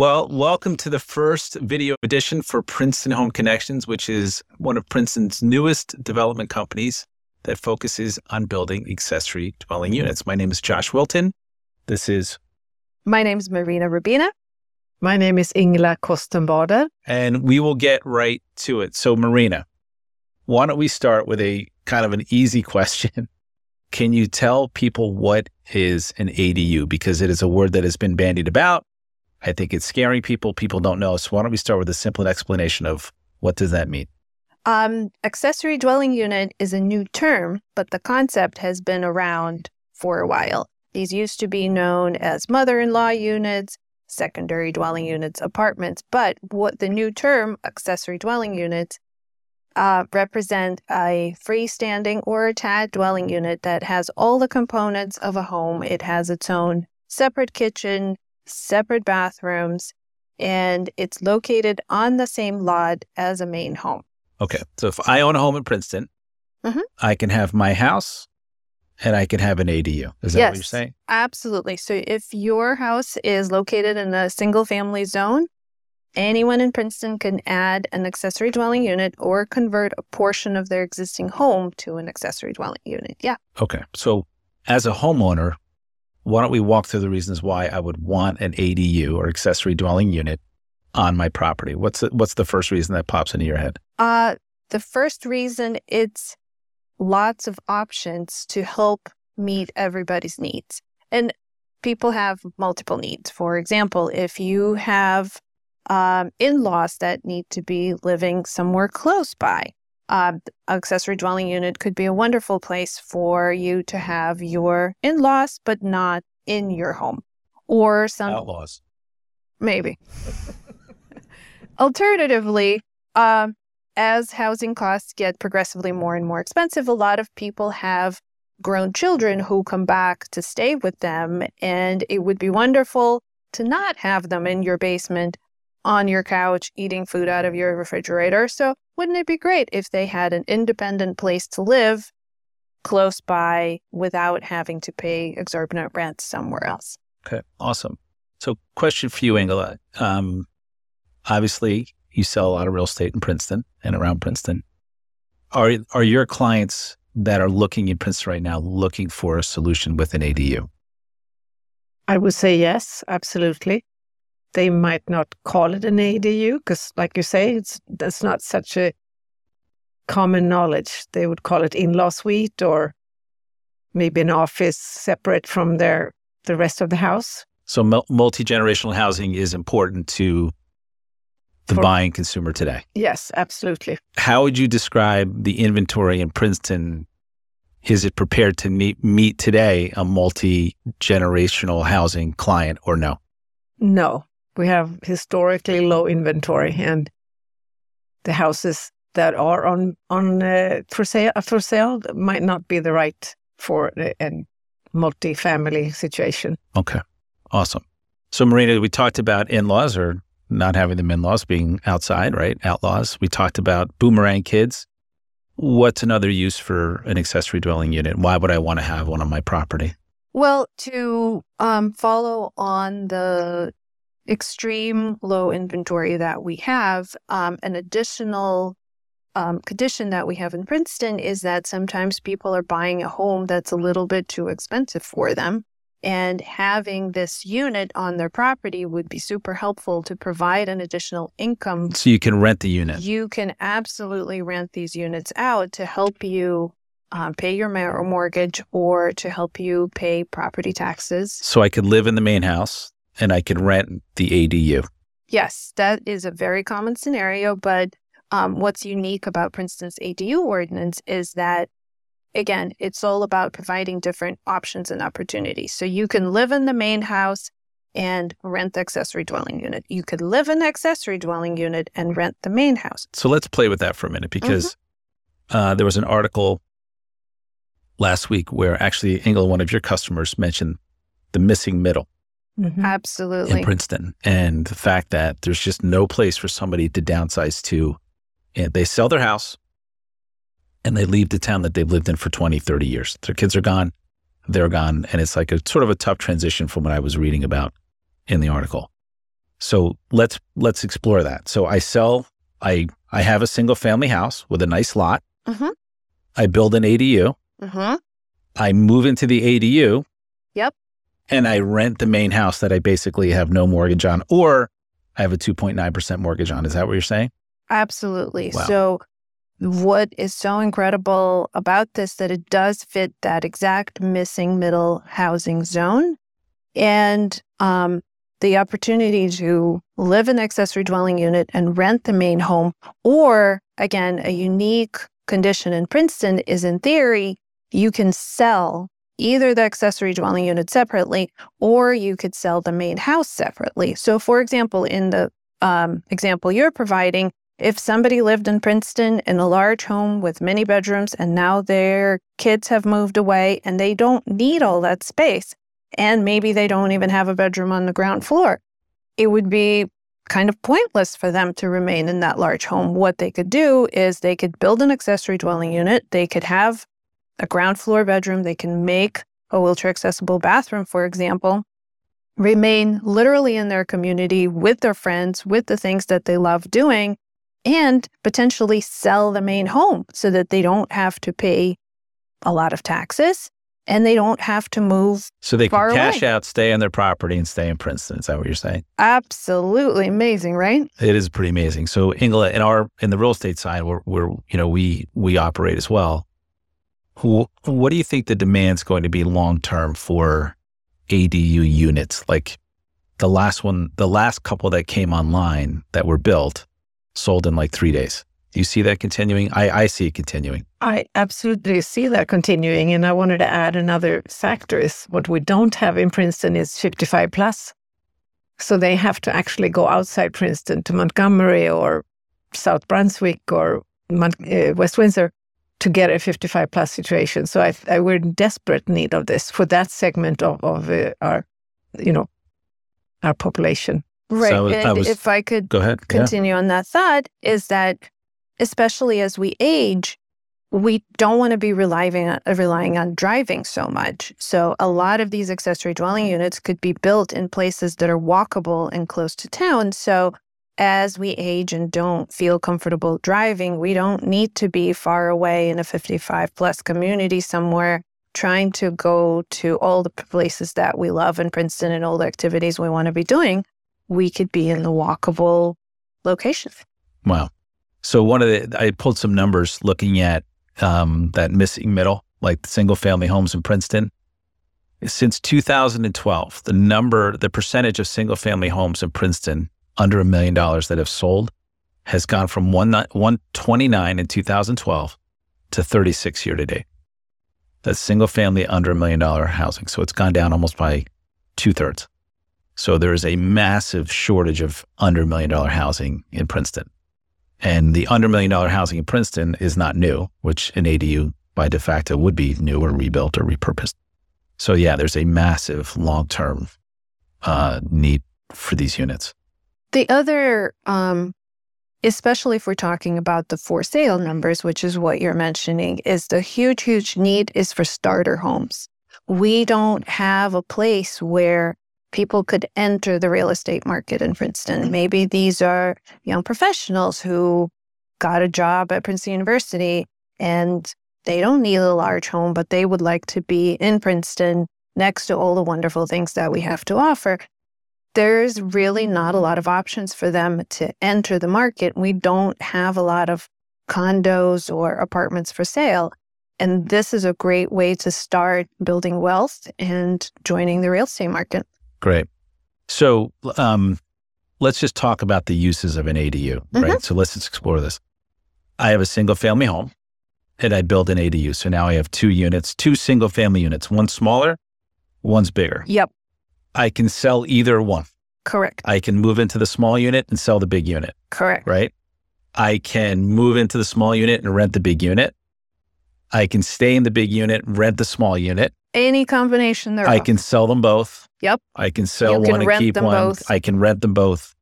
Well, welcome to the first video edition for Princeton Home Connections, which is one of Princeton's newest development companies that focuses on building accessory dwelling units. My name is Josh Wilton. This is My name is Marina Rubina. My name is Ingela Kostenbader. and we will get right to it. So, Marina, why don't we start with a kind of an easy question? Can you tell people what is an ADU? Because it is a word that has been bandied about. I think it's scaring people. People don't know. So, why don't we start with a simple explanation of what does that mean? Um, accessory dwelling unit is a new term, but the concept has been around for a while. These used to be known as mother in law units, secondary dwelling units, apartments. But what the new term, accessory dwelling units, uh, represent a freestanding or attached dwelling unit that has all the components of a home. It has its own separate kitchen, separate bathrooms, and it's located on the same lot as a main home. Okay. So, if I own a home in Princeton, Mhm. I can have my house and I can have an ADU. Is that what you're Yes. saying? Absolutely. So if your house is located in a single family zone, anyone in Princeton can add an accessory dwelling unit or convert a portion of their existing home to an accessory dwelling unit. Yeah. Okay. So, as a homeowner, why don't we walk through the reasons why I would want an ADU or accessory dwelling unit on my property? What's the, what's the first reason that pops into your head? Uh the first reason it's lots of options to help meet everybody's needs. And people have multiple needs. For example, if you have um, in laws that need to be living somewhere close by, uh, accessory dwelling unit could be a wonderful place for you to have your in laws, but not in your home. Or some Outlaws. Maybe. Alternatively, um, as housing costs get progressively more and more expensive, a lot of people have grown children who come back to stay with them. And it would be wonderful to not have them in your basement on your couch eating food out of your refrigerator. So, wouldn't it be great if they had an independent place to live close by without having to pay exorbitant rent somewhere else? Okay. Awesome. So, question for you, Ingela. Um, obviously, you sell a lot of real estate in Princeton and around Princeton. Are are your clients that are looking in Princeton right now looking for a solution with an ADU? I would say yes, absolutely. They might not call it an ADU because, like you say, it's that's not such a common knowledge. They would call it in-law suite or maybe an office separate from their the rest of the house. So, multi generational housing is important to the For- buying consumer today. Yes, absolutely. How would you describe the inventory in Princeton? Is it prepared to meet, meet today a multi generational housing client or no? No, we have historically low inventory, and the houses that are on on uh, for sale for sale might not be the right for a, a multi-family situation. Okay. Awesome. So, Marina, we talked about in laws or not having them in laws being outside, right? Outlaws. We talked about boomerang kids. What's another use for an accessory dwelling unit? Why would I want to have one on my property? Well, to um, follow on the extreme low inventory that we have, um, an additional um, condition that we have in Princeton is that sometimes people are buying a home that's a little bit too expensive for them. And having this unit on their property would be super helpful to provide an additional income. So you can rent the unit. You can absolutely rent these units out to help you um, pay your mortgage or to help you pay property taxes. So I could live in the main house and I could rent the ADU. Yes, that is a very common scenario. But um, what's unique about Princeton's ADU ordinance is that, again, it's all about providing different options and opportunities. So you can live in the main house and rent the accessory dwelling unit. You could live in the accessory dwelling unit and rent the main house. So let's play with that for a minute because uh, there was an article last week where actually, Ingela, one of your customers, mentioned the missing middle Mhm. Absolutely. in Princeton and the fact that there's just no place for somebody to downsize to. And they sell their house and they leave the town that they've lived in for 20, 30 years. Their kids are gone, they're gone. And it's like a sort of a tough transition from what I was reading about in the article. So let's let's explore that. So I sell I I have a single family house with a nice lot. Mhm. I build an ADU. Mm-hmm. I move into the ADU. And I rent the main house that I basically have no mortgage on, or I have a 2.9% mortgage on. Is that what you're saying? Absolutely. Wow. So what is so incredible about this that it does fit that exact missing middle housing zone and um, the opportunity to live in an accessory dwelling unit and rent the main home or again a unique condition in princeton is in theory you can sell either the accessory dwelling unit separately or you could sell the main house separately so for example in the um, example you're providing if somebody lived in Princeton in a large home with many bedrooms and now their kids have moved away and they don't need all that space, and maybe they don't even have a bedroom on the ground floor, it would be kind of pointless for them to remain in that large home. What they could do is they could build an accessory dwelling unit, they could have a ground floor bedroom, they can make a wheelchair accessible bathroom, for example, remain literally in their community with their friends, with the things that they love doing and potentially sell the main home so that they don't have to pay a lot of taxes and they don't have to move. So they can cash away. out, stay on their property, and stay in Princeton. Is that what you're saying? Absolutely amazing, right? It is pretty amazing. So Ingela, in our in the real estate side, we're, we're you know we we operate as well. What do you think the demand's going to be long term for ADU units? Like the last one, the last couple that came online that were built, sold in like three days. Do you see that continuing? I, I see it continuing. I absolutely see that continuing. And I wanted to add another factor is what we don't have in Princeton is 55 plus. So they have to actually go outside Princeton to Montgomery or South Brunswick or Mon- uh, West Windsor to get a 55 plus situation. So I, I we're in desperate need of this for that segment of, of uh, our, you know, our population. Right. I was- I and was- if I could Go ahead. Yeah. continue on that thought, is that especially as we age, we don't want to be relying on, relying on driving so much. So a lot of these accessory dwelling units could be built in places that are walkable and close to town. So as we age and don't feel comfortable driving, we don't need to be far away in a 55 plus community somewhere trying to go to all the places that we love in Princeton and all the activities we want to be doing. We could be in the walkable location. Wow. So one of the I pulled some numbers looking at um, that missing middle, like single family homes in Princeton. Since 2012, the number, the percentage of single family homes in Princeton under a million dollars that have sold has gone from one 129 in 2012 to 36 year to date. That's single family under a million dollar housing. So it's gone down almost by two thirds. So there is a massive shortage of under a million dollar housing in Princeton. And the under million dollar housing in Princeton is not new, which an ADU by de facto would be new or rebuilt or repurposed. So yeah, there's a massive long term uh, need for these units. The other, um, especially if we're talking about the for sale numbers, which is what you're mentioning, is the huge, huge need is for starter homes. We don't have a place where people could enter the real estate market in Princeton. Maybe these are young professionals who got a job at Princeton University and they don't need a large home, but they would like to be in Princeton next to all the wonderful things that we have to offer there's really not a lot of options for them to enter the market. We don't have a lot of condos or apartments for sale. And this is a great way to start building wealth and joining the real estate market. Great. So um, let's just talk about the uses of an ADU, right? So let's just explore this. I have a single family home and I build an ADU. So now I have two units, two single family units, one smaller, one's bigger. Yep, I can sell either one. correct, I can move into the small unit and sell the big unit, correct. right? I can move into the small unit and rent the big unit. I can stay in the big unit and rent the small unit. Any combination there. I can sell them both. Yep. I can sell You can one and keep one. both. I can rent them both.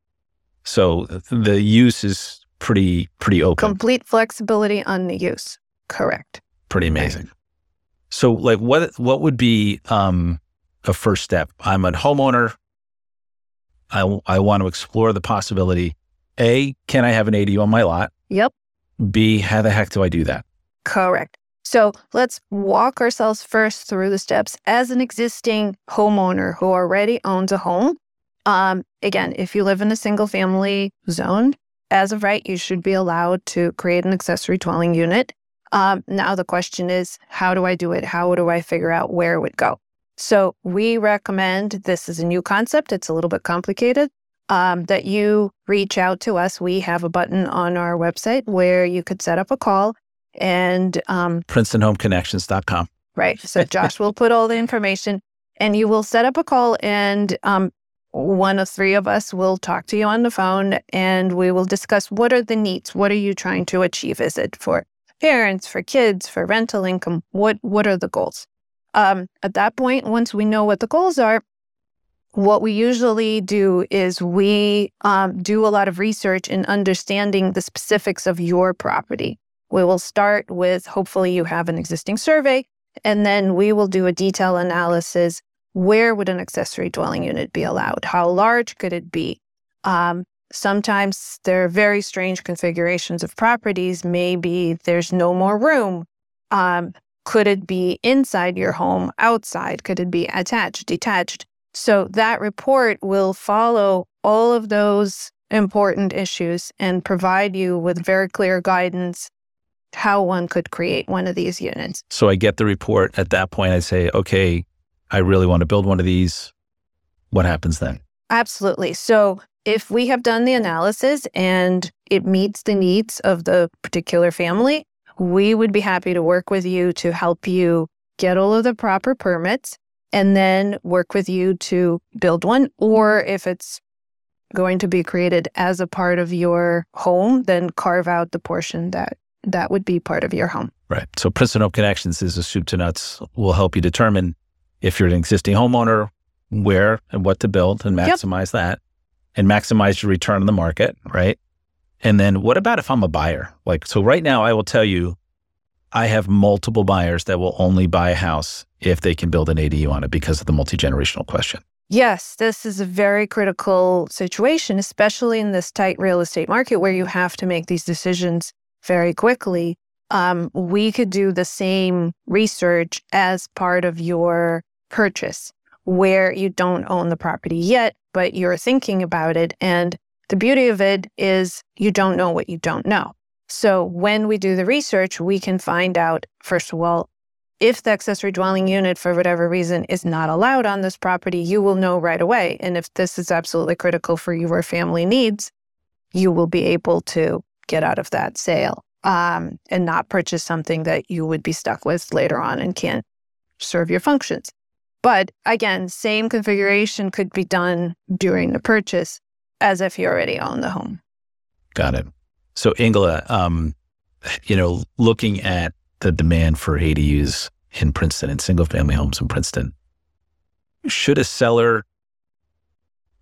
So the use is pretty pretty open, Complete flexibility on the use. Correct. pretty amazing. So like what what would be um a first step? I'm a homeowner. I, I want to explore the possibility A, can I have an ADU on my lot? Yep. B, how the heck do I do that? Correct. So let's walk ourselves first through the steps as an existing homeowner who already owns a home. Um, again, if you live in a single family zone, as of right, you should be allowed to create an accessory dwelling unit. Um, now the question is, how do I do it? How do I figure out where it would go? So we recommend this is a new concept. It's a little bit complicated. Um, that you reach out to us. We have a button on our website where you could set up a call and um, PrincetonHomeConnections.com. Right. So Josh will put all the information and you will set up a call and um, one of three of us will talk to you on the phone and we will discuss what are the needs? What are you trying to achieve? Is it for parents, for kids, for rental income? What what are the goals? Um, at that point, once we know what the goals are, what we usually do is we um, do a lot of research in understanding the specifics of your property. We will start with hopefully you have an existing survey, and then we will do a detail analysis. Where would an accessory dwelling unit be allowed? How large could it be? Um, sometimes there are very strange configurations of properties. Maybe there's no more room. Um, could it be inside your home, outside? Could it be attached, detached? So that report will follow all of those important issues and provide you with very clear guidance how one could create one of these units. So I get the report. At that point, I say, okay, I really want to build one of these. What happens then? Absolutely. So if we have done the analysis and it meets the needs of the particular family, we would be happy to work with you to help you get all of the proper permits and then work with you to build one. Or if it's going to be created as a part of your home, then carve out the portion that that would be part of your home. Right. So Princeton Home Connections is a soup to nuts. Will help you determine if you're an existing homeowner, where and what to build and maximize yep. that and maximize your return on the market, right? And then what about if I'm a buyer? Like, so right now I will tell you, I have multiple buyers that will only buy a house if they can build an ADU on it because of the multi generational question. Yes, this is a very critical situation, especially in this tight real estate market where you have to make these decisions very quickly. Um, we could do the same research as part of your purchase where you don't own the property yet, but you're thinking about it. And the beauty of it is you don't know what you don't know. So when we do the research, we can find out, first of all, if the accessory dwelling unit, for whatever reason, is not allowed on this property, you will know right away. And if this is absolutely critical for your family needs, you will be able to get out of that sale um, and not purchase something that you would be stuck with later on and can't serve your functions. But again, same configuration could be done during the purchase as if you already own the home. Got it. So, Ingela, um, you know, looking at the demand for ADUs in Princeton and single family homes in Princeton, should a seller,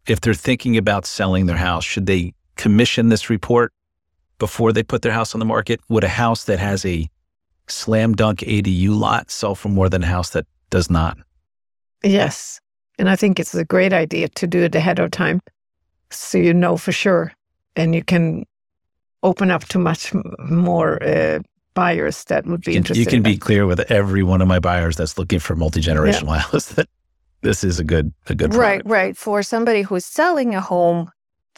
if they're thinking about selling their house, should they commission this report before they put their house on the market? Would a house that has a slam dunk ADU lot sell for more than a house that does not? Yes. And I think it's a great idea to do it ahead of time so you know for sure and you can open up to much more uh, buyers that would be you interested. You can in be clear with every one of my buyers that's looking for multi generational yeah. house that this is a good a good product. right right for somebody who's selling a home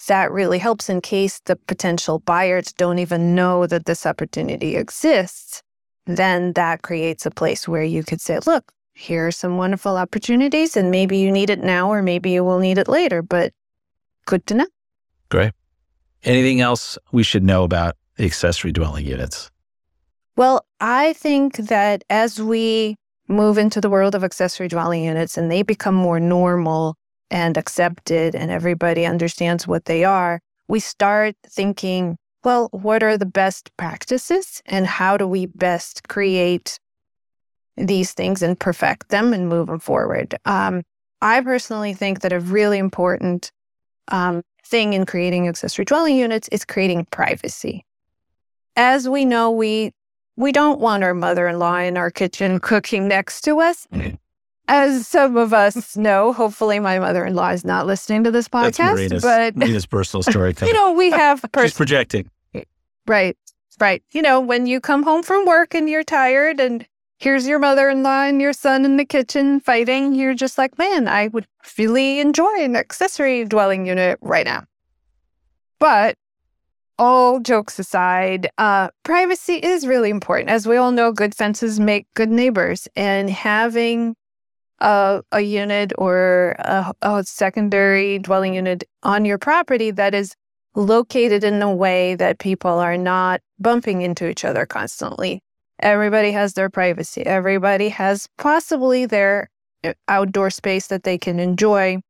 that really helps in case the potential buyers don't even know that this opportunity exists then that creates a place where you could say look here are some wonderful opportunities and maybe you need it now or maybe you will need it later but good to know great. Anything else we should know about accessory dwelling units? Well, I think that as we move into the world of accessory dwelling units and they become more normal and accepted and everybody understands what they are, we start thinking, well, what are the best practices and how do we best create these things and perfect them and move them forward? Um, I personally think that a really important um, thing in creating accessory dwelling units is creating privacy. As we know, we we don't want our mother in our kitchen cooking next to us. Mm-hmm. as some of us know, hopefully my mother-in-law is not listening to this That's podcast, Marina's, but Marina's personal story. you know, we have She's projecting. right, right. You know, when you come home from work and you're tired and here's your mother-in-law and your son in the kitchen fighting, you're just like, man, I would really enjoy an accessory dwelling unit right now. But all jokes aside, uh, privacy is really important. As we all know, good fences make good neighbors, and having a, a unit or a, a secondary dwelling unit on your property that is located in a way that people are not bumping into each other constantly. Everybody has their privacy. Everybody has possibly their uh, outdoor space that they can enjoy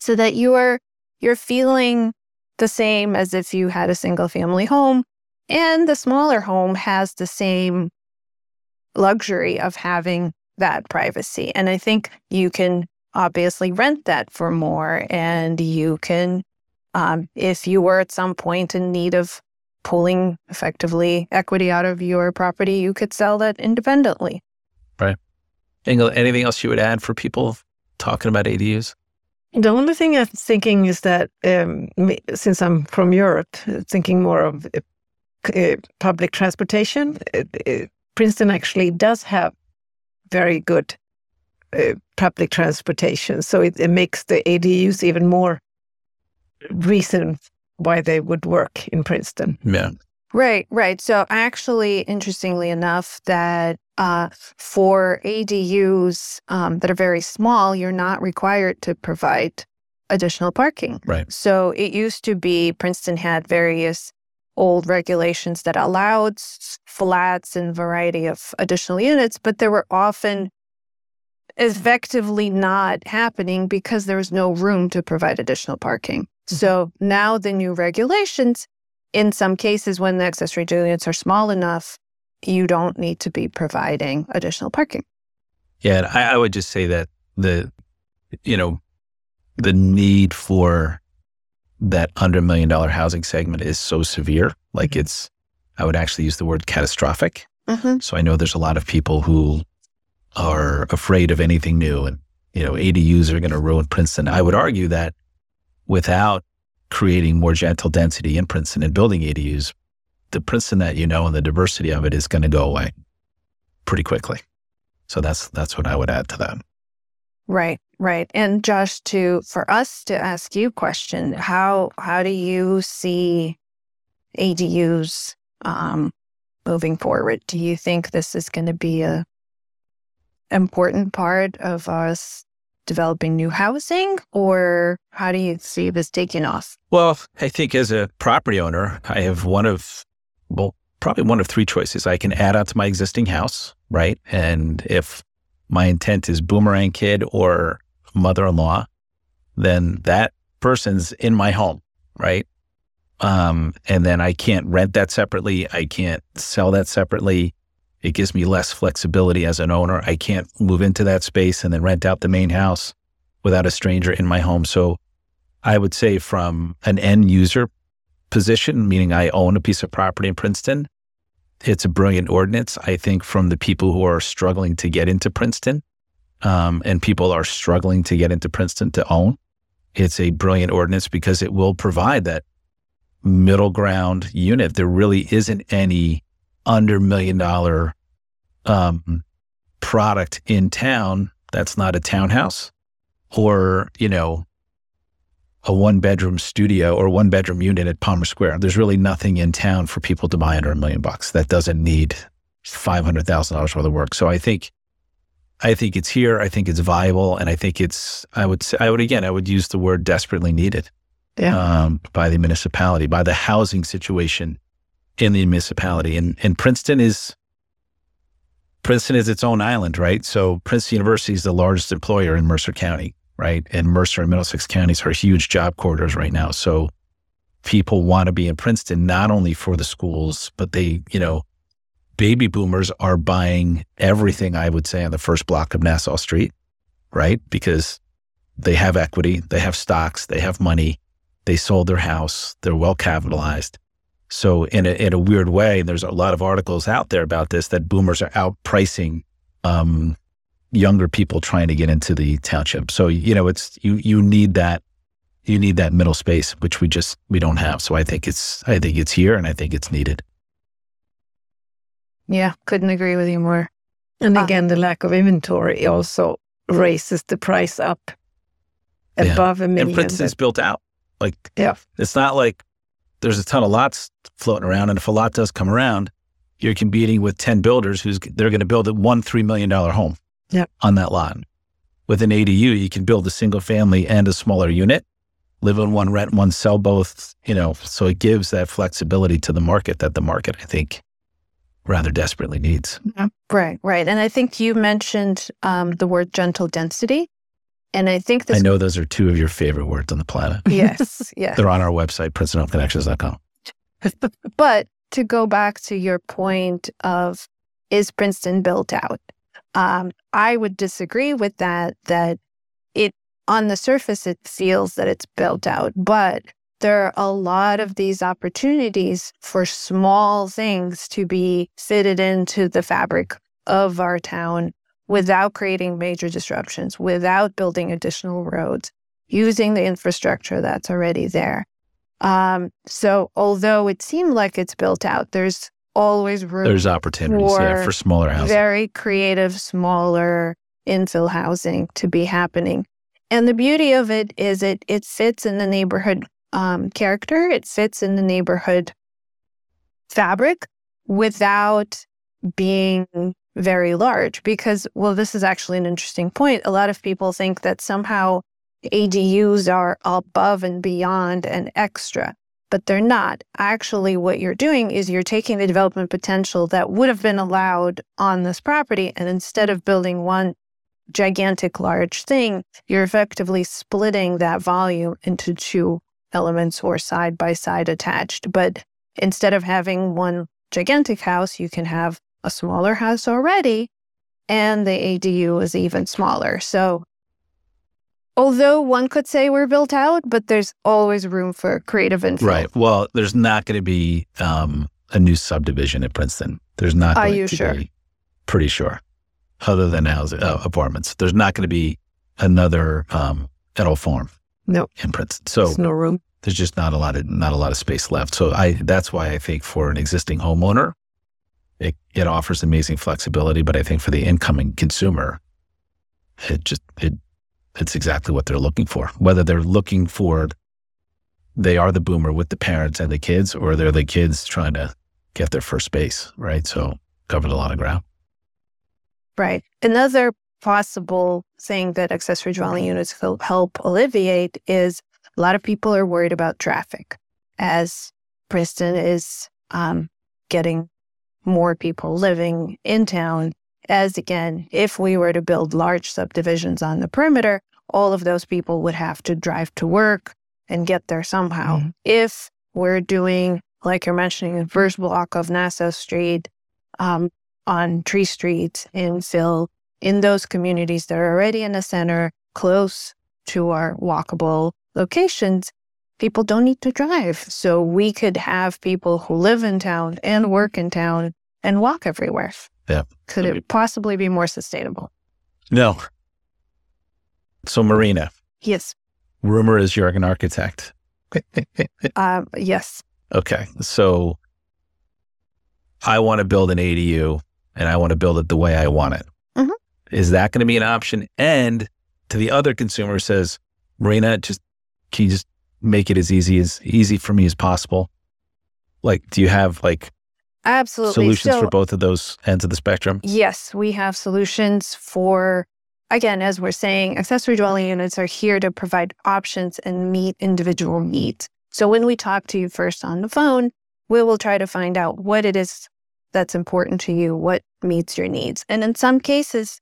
so that you are you're feeling the same as if you had a single family home and the smaller home has the same luxury of having that privacy. And I think you can obviously rent that for more. And you can, um, if you were at some point in need of pulling effectively equity out of your property, you could sell that independently. Ingela, anything else you would add for people talking about ADUs? The only thing I'm thinking is that um, since I'm from Europe, thinking more of uh, uh, public transportation, uh, uh, Princeton actually does have very good uh, public transportation. So it, it makes the ADUs even more reason why they would work in Princeton. Yeah. Right, right. So actually, interestingly enough, that uh, for ADUs um, that are very small, you're not required to provide additional parking. Right. So it used to be Princeton had various old regulations that allowed flats and variety of additional units, but there were often effectively not happening because there was no room to provide additional parking. So now the new regulations, in some cases, when the accessory units are small enough, you don't need to be providing additional parking. Yeah, I, I would just say that the, you know, the need for that under million dollar housing segment is so severe. Like Mhm. it's, I would actually use the word catastrophic. Mm-hmm. So I know there's a lot of people who are afraid of anything new, and you know, ADUs are going to ruin Princeton. I would argue that without creating more gentle density in Princeton and building ADUs, the Princeton that you know and the diversity of it is going to go away pretty quickly. So that's that's what I would add to that. Right, right. And Josh, to for us to ask you question, how how do you see ADUs um, moving forward? Do you think this is going to be a important part of us developing new housing, or how do you see this taking off? Well, I think as a property owner, I have one of, well, probably one of three choices. I can add on to my existing house, right? And if my intent is boomerang kid or mother in law, then that person's in my home, right? Um, and then I can't rent that separately. I can't sell that separately. It gives me less flexibility as an owner. I can't move into that space and then rent out the main house without a stranger in my home. So I would say from an end user position, meaning I own a piece of property in Princeton, it's a brilliant ordinance. I think from the people who are struggling to get into Princeton, um, and people are struggling to get into Princeton to own, it's a brilliant ordinance because it will provide that middle ground unit. There really isn't any under million dollar um, product in town that's not a townhouse or, you know, a one bedroom studio or one bedroom unit at Palmer Square. There's really nothing in town for people to buy under a million bucks that doesn't need $500,000 worth of work. So I think, I think it's here. I think it's viable. And I think it's, I would say, I would, again, I would use the word desperately needed Yeah. um, by the municipality, by the housing situation in the municipality. And, and Princeton is, Princeton is its own island, right? So Princeton University is the largest employer in Mercer County, right? And Mercer and Middlesex counties are huge job corridors right now. So people want to be in Princeton, not only for the schools, but they, you know, baby boomers are buying everything I would say on the first block of Nassau Street, right? Because they have equity, they have stocks, they have money, they sold their house, they're well capitalized. So in a, in a weird way, there's a lot of articles out there about this that boomers are outpricing um, younger people trying to get into the township. So you know, it's you you need that you need that middle space, which we just we don't have. So I think it's I think it's here, and I think it's needed. Yeah, couldn't agree with you more. And Ah. again, the lack of inventory also raises the price up Yeah. above a million. And Princeton is built out. Like Yeah. it's not like there's a ton of lots floating around, and if a lot does come around, you're competing with ten builders who's they're going to build a one three million dollar home. Yeah. on that lot. With an ADU, you can build a single family and a smaller unit, live in one, rent one, sell both. You know, so it gives that flexibility to the market that the market, I think, rather desperately needs. Right, right. And I think you mentioned um, the word gentle density. And I think I know those are two of your favorite words on the planet. yes, yes. They're on our website, PrincetonHomeConnections.com. But to go back to your point of is Princeton built out? Um, I would disagree with that, that it on the surface it feels that it's built out, but there are a lot of these opportunities for small things to be fitted into the fabric of our town without creating major disruptions, without building additional roads, using the infrastructure that's already there. Um, so although it seemed like it's built out, there's always room There's opportunities yeah, for for smaller houses. very creative, smaller infill housing to be happening. And the beauty of it is it it fits in the neighborhood um, character. It fits in the neighborhood fabric without being very large. Because well, this is actually an interesting point. A lot of people think that somehow ADUs are above and beyond and extra but they're not. Actually, what you're doing is you're taking the development potential that would have been allowed on this property, and instead of building one gigantic large thing, you're effectively splitting that volume into two elements or side by side attached. But instead of having one gigantic house, you can have a smaller house already, and the ADU is even smaller. So although one could say we're built out, but there's always room for creative infill. Right. Well, there's not going to be um, a new subdivision at Princeton. There's not. Are going you to sure? Pretty sure. Other than housing, uh, apartments, there's not going to be another um, Edel Farm. No. In Princeton, so There's no room. there's just not a lot of not a lot of space left. So I that's why I think for an existing homeowner, it it offers amazing flexibility. But I think for the incoming consumer, it just it it's exactly what they're looking for. Whether they're looking for they are the boomer with the parents and the kids, or they're the kids trying to get their first space, right? So covered a lot of ground. Right. Another possible thing that accessory dwelling units will help alleviate is a lot of people are worried about traffic as Princeton is um, getting more people living in town. As again, if we were to build large subdivisions on the perimeter, all of those people would have to drive to work and get there somehow. Mhm. If we're doing, like you're mentioning, the first block of Nassau Street, um, on Tree Street in Phil, in those communities that are already in the center, close to our walkable locations, people don't need to drive. So we could have people who live in town and work in town and walk everywhere. Yeah. Could it possibly be more sustainable? No. So Marina, Yes. rumor is you're an architect. Um, yes. Okay. So I want to build an ADU and I want to build it the way I want it. Is Mhm. that going to be an option? And to the other consumer says, Marina, just can you just make it as easy as easy for me as possible? Like, do you have like Absolutely. solutions So- for both of those ends of the spectrum? Yes, we have solutions for, again, as we're saying, accessory dwelling units are here to provide options and meet individual needs. So when we talk to you first on the phone, we will try to find out what it is that's important to you, what meets your needs. And in some cases,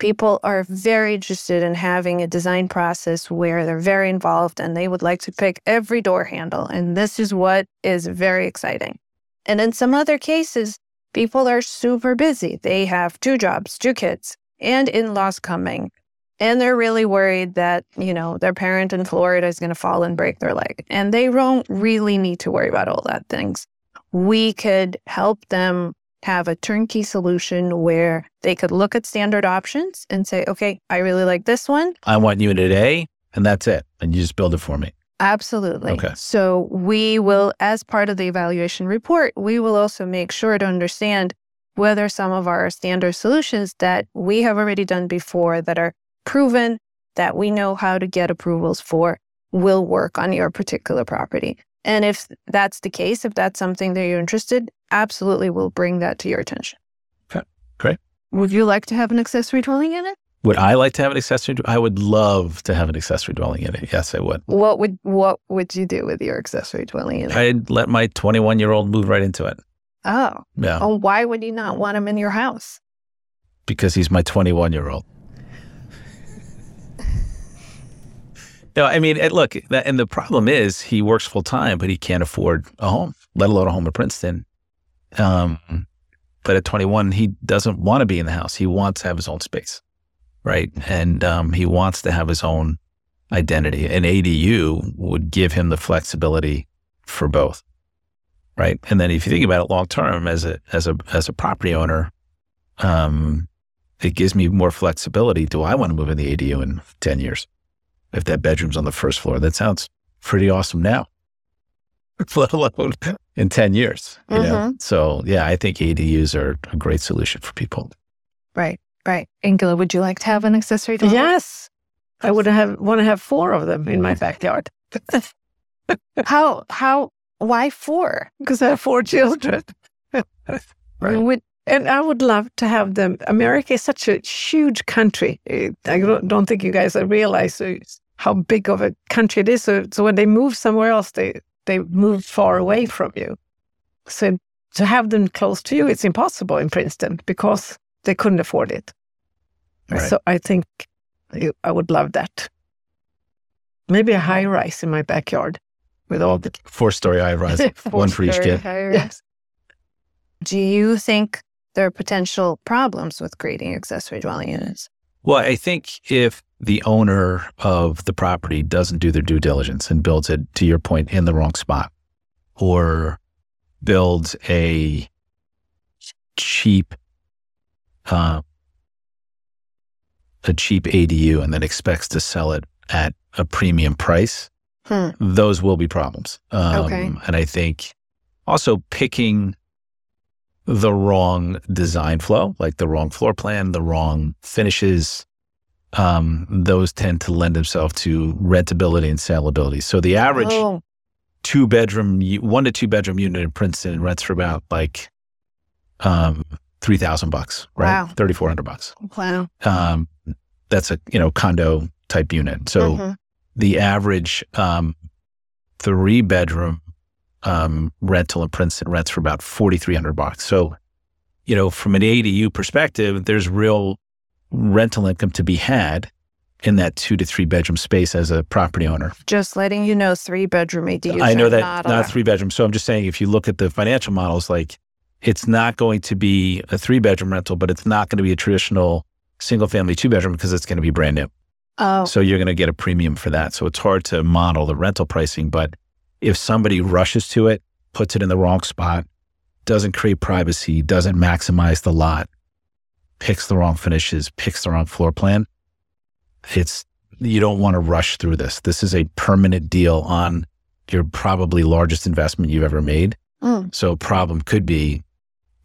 people are very interested in having a design process where they're very involved and they would like to pick every door handle. And this is what is very exciting. And in some other cases, people are super busy. They have two jobs, two kids, and in laws coming. And they're really worried that, you know, their parent in Florida is going to fall and break their leg. And they don't really need to worry about all that things. We could help them have a turnkey solution where they could look at standard options and say, okay, I really like this one. I want unit A, and that's it. And you just build it for me. Absolutely. Okay. So we will, as part of the evaluation report, we will also make sure to understand whether some of our standard solutions that we have already done before that are proven that we know how to get approvals for will work on your particular property. And if that's the case, if that's something that you're interested, absolutely we'll bring that to your attention. Okay, great. Would you like to have an accessory dwelling unit? Would I like to have an accessory? I would love to have an accessory dwelling unit. Yes, I would. What would what would you do with your accessory dwelling unit? I'd let my 21 year old move right into it. oh, Yeah, oh, why would you not want him in your house? because he's my 21 year old. No, I mean, look, and the problem is he works full time, but he can't afford a home, let alone a home in Princeton. Um, but at 21, he doesn't want to be in the house. He wants to have his own space, right? And um, he wants to have his own identity. An ADU would give him the flexibility for both, right? And then if you think about it long term, as a as a as a property owner, um, it gives me more flexibility. Do I want to move in the ADU in 10 years? If that bedroom's on the first floor, that sounds pretty awesome now, let alone in 10 years. You know? So, yeah, I think ADUs are a great solution for people. Right, right. Ingela, would you like to have an accessory dwelling? Yes. I would have want to have four of them in my backyard How how why four? because I have four children. Right. Would And I would love to have them. America is such a huge country. I don't don't think you guys realize uh, how big of a country it is. So, so when they move somewhere else, they they move far away from you. So to have them close to you, it's impossible in Princeton because they couldn't afford it. Right. So I think I I would love that. Maybe a high rise in my backyard with all the Four story high rise, one for each kid. yes. Do you think there are potential problems with creating accessory dwelling units? Well, I think if the owner of the property doesn't do their due diligence and builds it, to your point, in the wrong spot, or builds a cheap, uh, a cheap ADU and then expects to sell it at a premium price, Hmm. those will be problems. Um, Okay. And I think also picking the wrong design flow, like the wrong floor plan, the wrong finishes, um, those tend to lend themselves to rentability and saleability. So the average two-bedroom, one to two bedroom unit in Princeton rents for about like um, three thousand bucks, right? Wow. Thirty four hundred bucks. wow. Um, that's a you know condo type unit. So Mhm. the average um, three bedroom um, rental in Princeton rents for about forty three hundred bucks. So, you know, from an ADU perspective, there's real rental income to be had in that two to three bedroom space as a property owner. Just letting you know, three bedroom ADUs. I know that not, not, three bedroom. So I'm just saying, if you look at the financial models, like it's not going to be a three bedroom rental, but it's not going to be a traditional single family two bedroom because it's going to be brand new. Oh, So you're going to get a premium for that. So it's hard to model the rental pricing. But if somebody rushes to it, puts it in the wrong spot, doesn't create privacy, doesn't maximize the lot, picks the wrong finishes, picks the wrong floor plan, it's you don't want to rush through this. This is a permanent deal on your probably largest investment you've ever made. Mm. So problem could be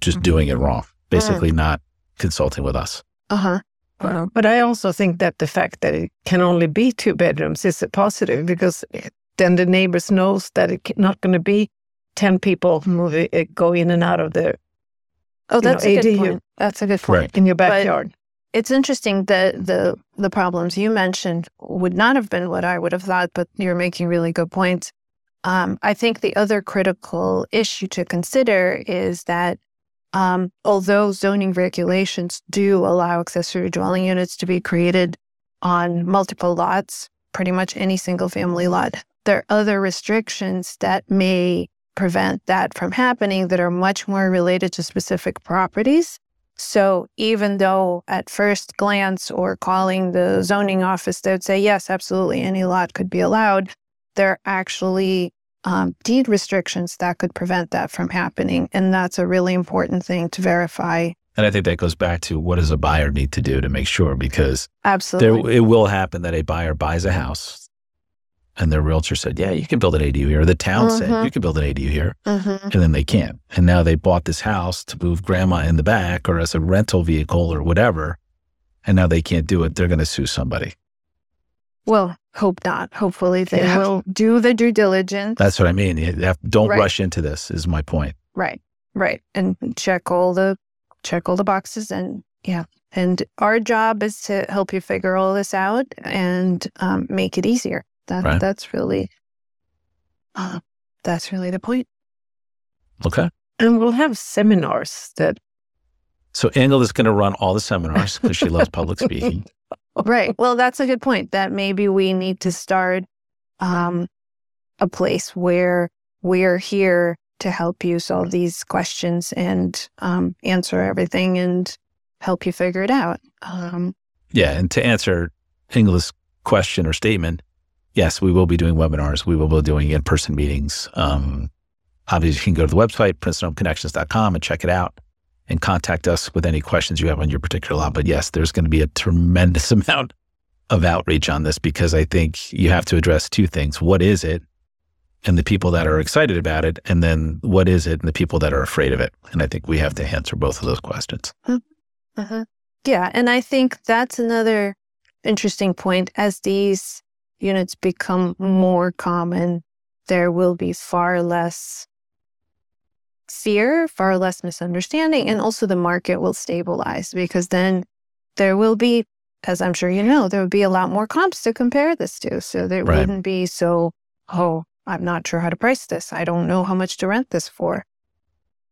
just Mhm. doing it wrong, basically not consulting with us. uh huh. Uh, but I also think that the fact that it can only be two bedrooms is a positive because it- then the neighbors knows that it's not going to be 10 people moving, uh, go in and out of the Oh, You know, that's a good point. That's a good point. Right. in your But- backyard. It's interesting that the the problems you mentioned would not have been what I would have thought, but you're making really good points. Um, I think the other critical issue to consider is that um, although zoning regulations do allow accessory dwelling units to be created on multiple lots, pretty much any single family lot, there are other restrictions that may prevent that from happening that are much more related to specific properties. So even though at first glance or calling the zoning office, they would say, yes, absolutely, any lot could be allowed, there are actually um, deed restrictions that could prevent that from happening. And that's a really important thing to verify. And I think that goes back to what does a buyer need to do to make sure because Absolutely. there, it will happen that a buyer buys a house and their realtor said, yeah, you can build an ADU here. The town said, Mhm. you can build an ADU here. Mhm. And then they can't. And now they bought this house to move grandma in the back or as a rental vehicle or whatever. And now they can't do it. They're going to sue somebody. Well, hope not. Hopefully, they Yeah. will do the due diligence. That's what I mean. Have- don't Right. rush into this is my point. Right, right, and check all the check all the boxes, and yeah, and our job is to help you figure all this out and um, make it easier. That Right. that's really, uh, that's really the point. Okay. And we'll have seminars that So Ingela is going to run all the seminars because she loves public speaking. right. Well, that's a good point. That maybe we need to start um, a place where we're here to help you solve these questions and um, answer everything and help you figure it out. Um, Yeah. And to answer Ingela's question or statement, yes, we will be doing webinars. We will be doing in person meetings. Um, obviously, you can go to the website, princetonconnections.com, and check it out and contact us with any questions you have on your particular lot. But yes, there's going to be a tremendous amount of outreach on this because I think you have to address two things. What is it? And the people that are excited about it. And then what is it? And the people that are afraid of it. And I think we have to answer both of those questions. Uh-huh. Yeah, and I think that's another interesting point. As these units become more common, there will be far less fear, far less misunderstanding, and also the market will stabilize because then there will be, as I'm sure you know, there will be a lot more comps to compare this to. So there Right. wouldn't be so, oh, I'm not sure how to price this. I don't know how much to rent this for.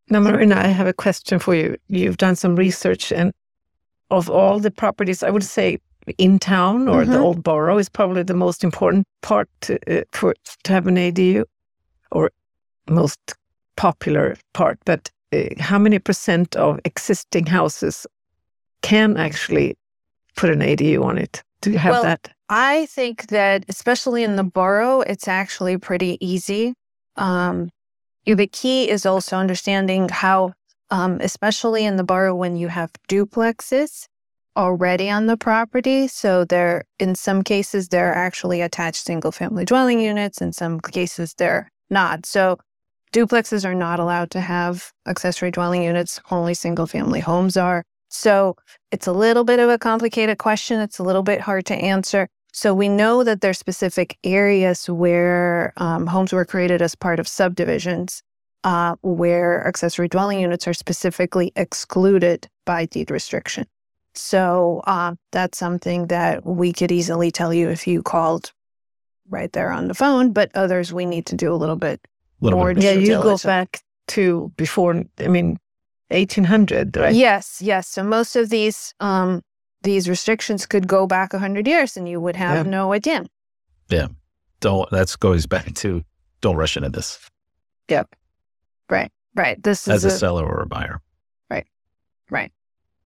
Now, Marina, I have a question for you. You've done some research, and of all the properties, I would say in town or the Mhm. old borough is probably the most important part to, uh, for to have an ADU, or most popular part. But uh, how many percent of existing houses can actually put an ADU on it? Do you have Well, that? I think that, especially in the borough, it's actually pretty easy. Um, the key is also understanding how, um, especially in the borough, when you have duplexes already on the property. So they're, in some cases, they're actually attached single family dwelling units. In some cases, they're not. So duplexes are not allowed to have accessory dwelling units. Only single family homes are. So it's a little bit of a complicated question. It's a little bit hard to answer. So we know that there's specific areas where um, homes were created as part of subdivisions, uh, where accessory dwelling units are specifically excluded by deed restriction. So uh, that's something that we could easily tell you if you called right there on the phone. But others, we need to do a little bit. A little Or bit. Yeah, you go back to before. I mean, eighteen hundred, right? Yes, yes. So most of these um, these restrictions could go back hundred years, and you would have Yeah. no idea. Yeah. Don't, that goes back to don't rush into this Yep. Right. Right. This as is a a, seller or a buyer. Right. Right.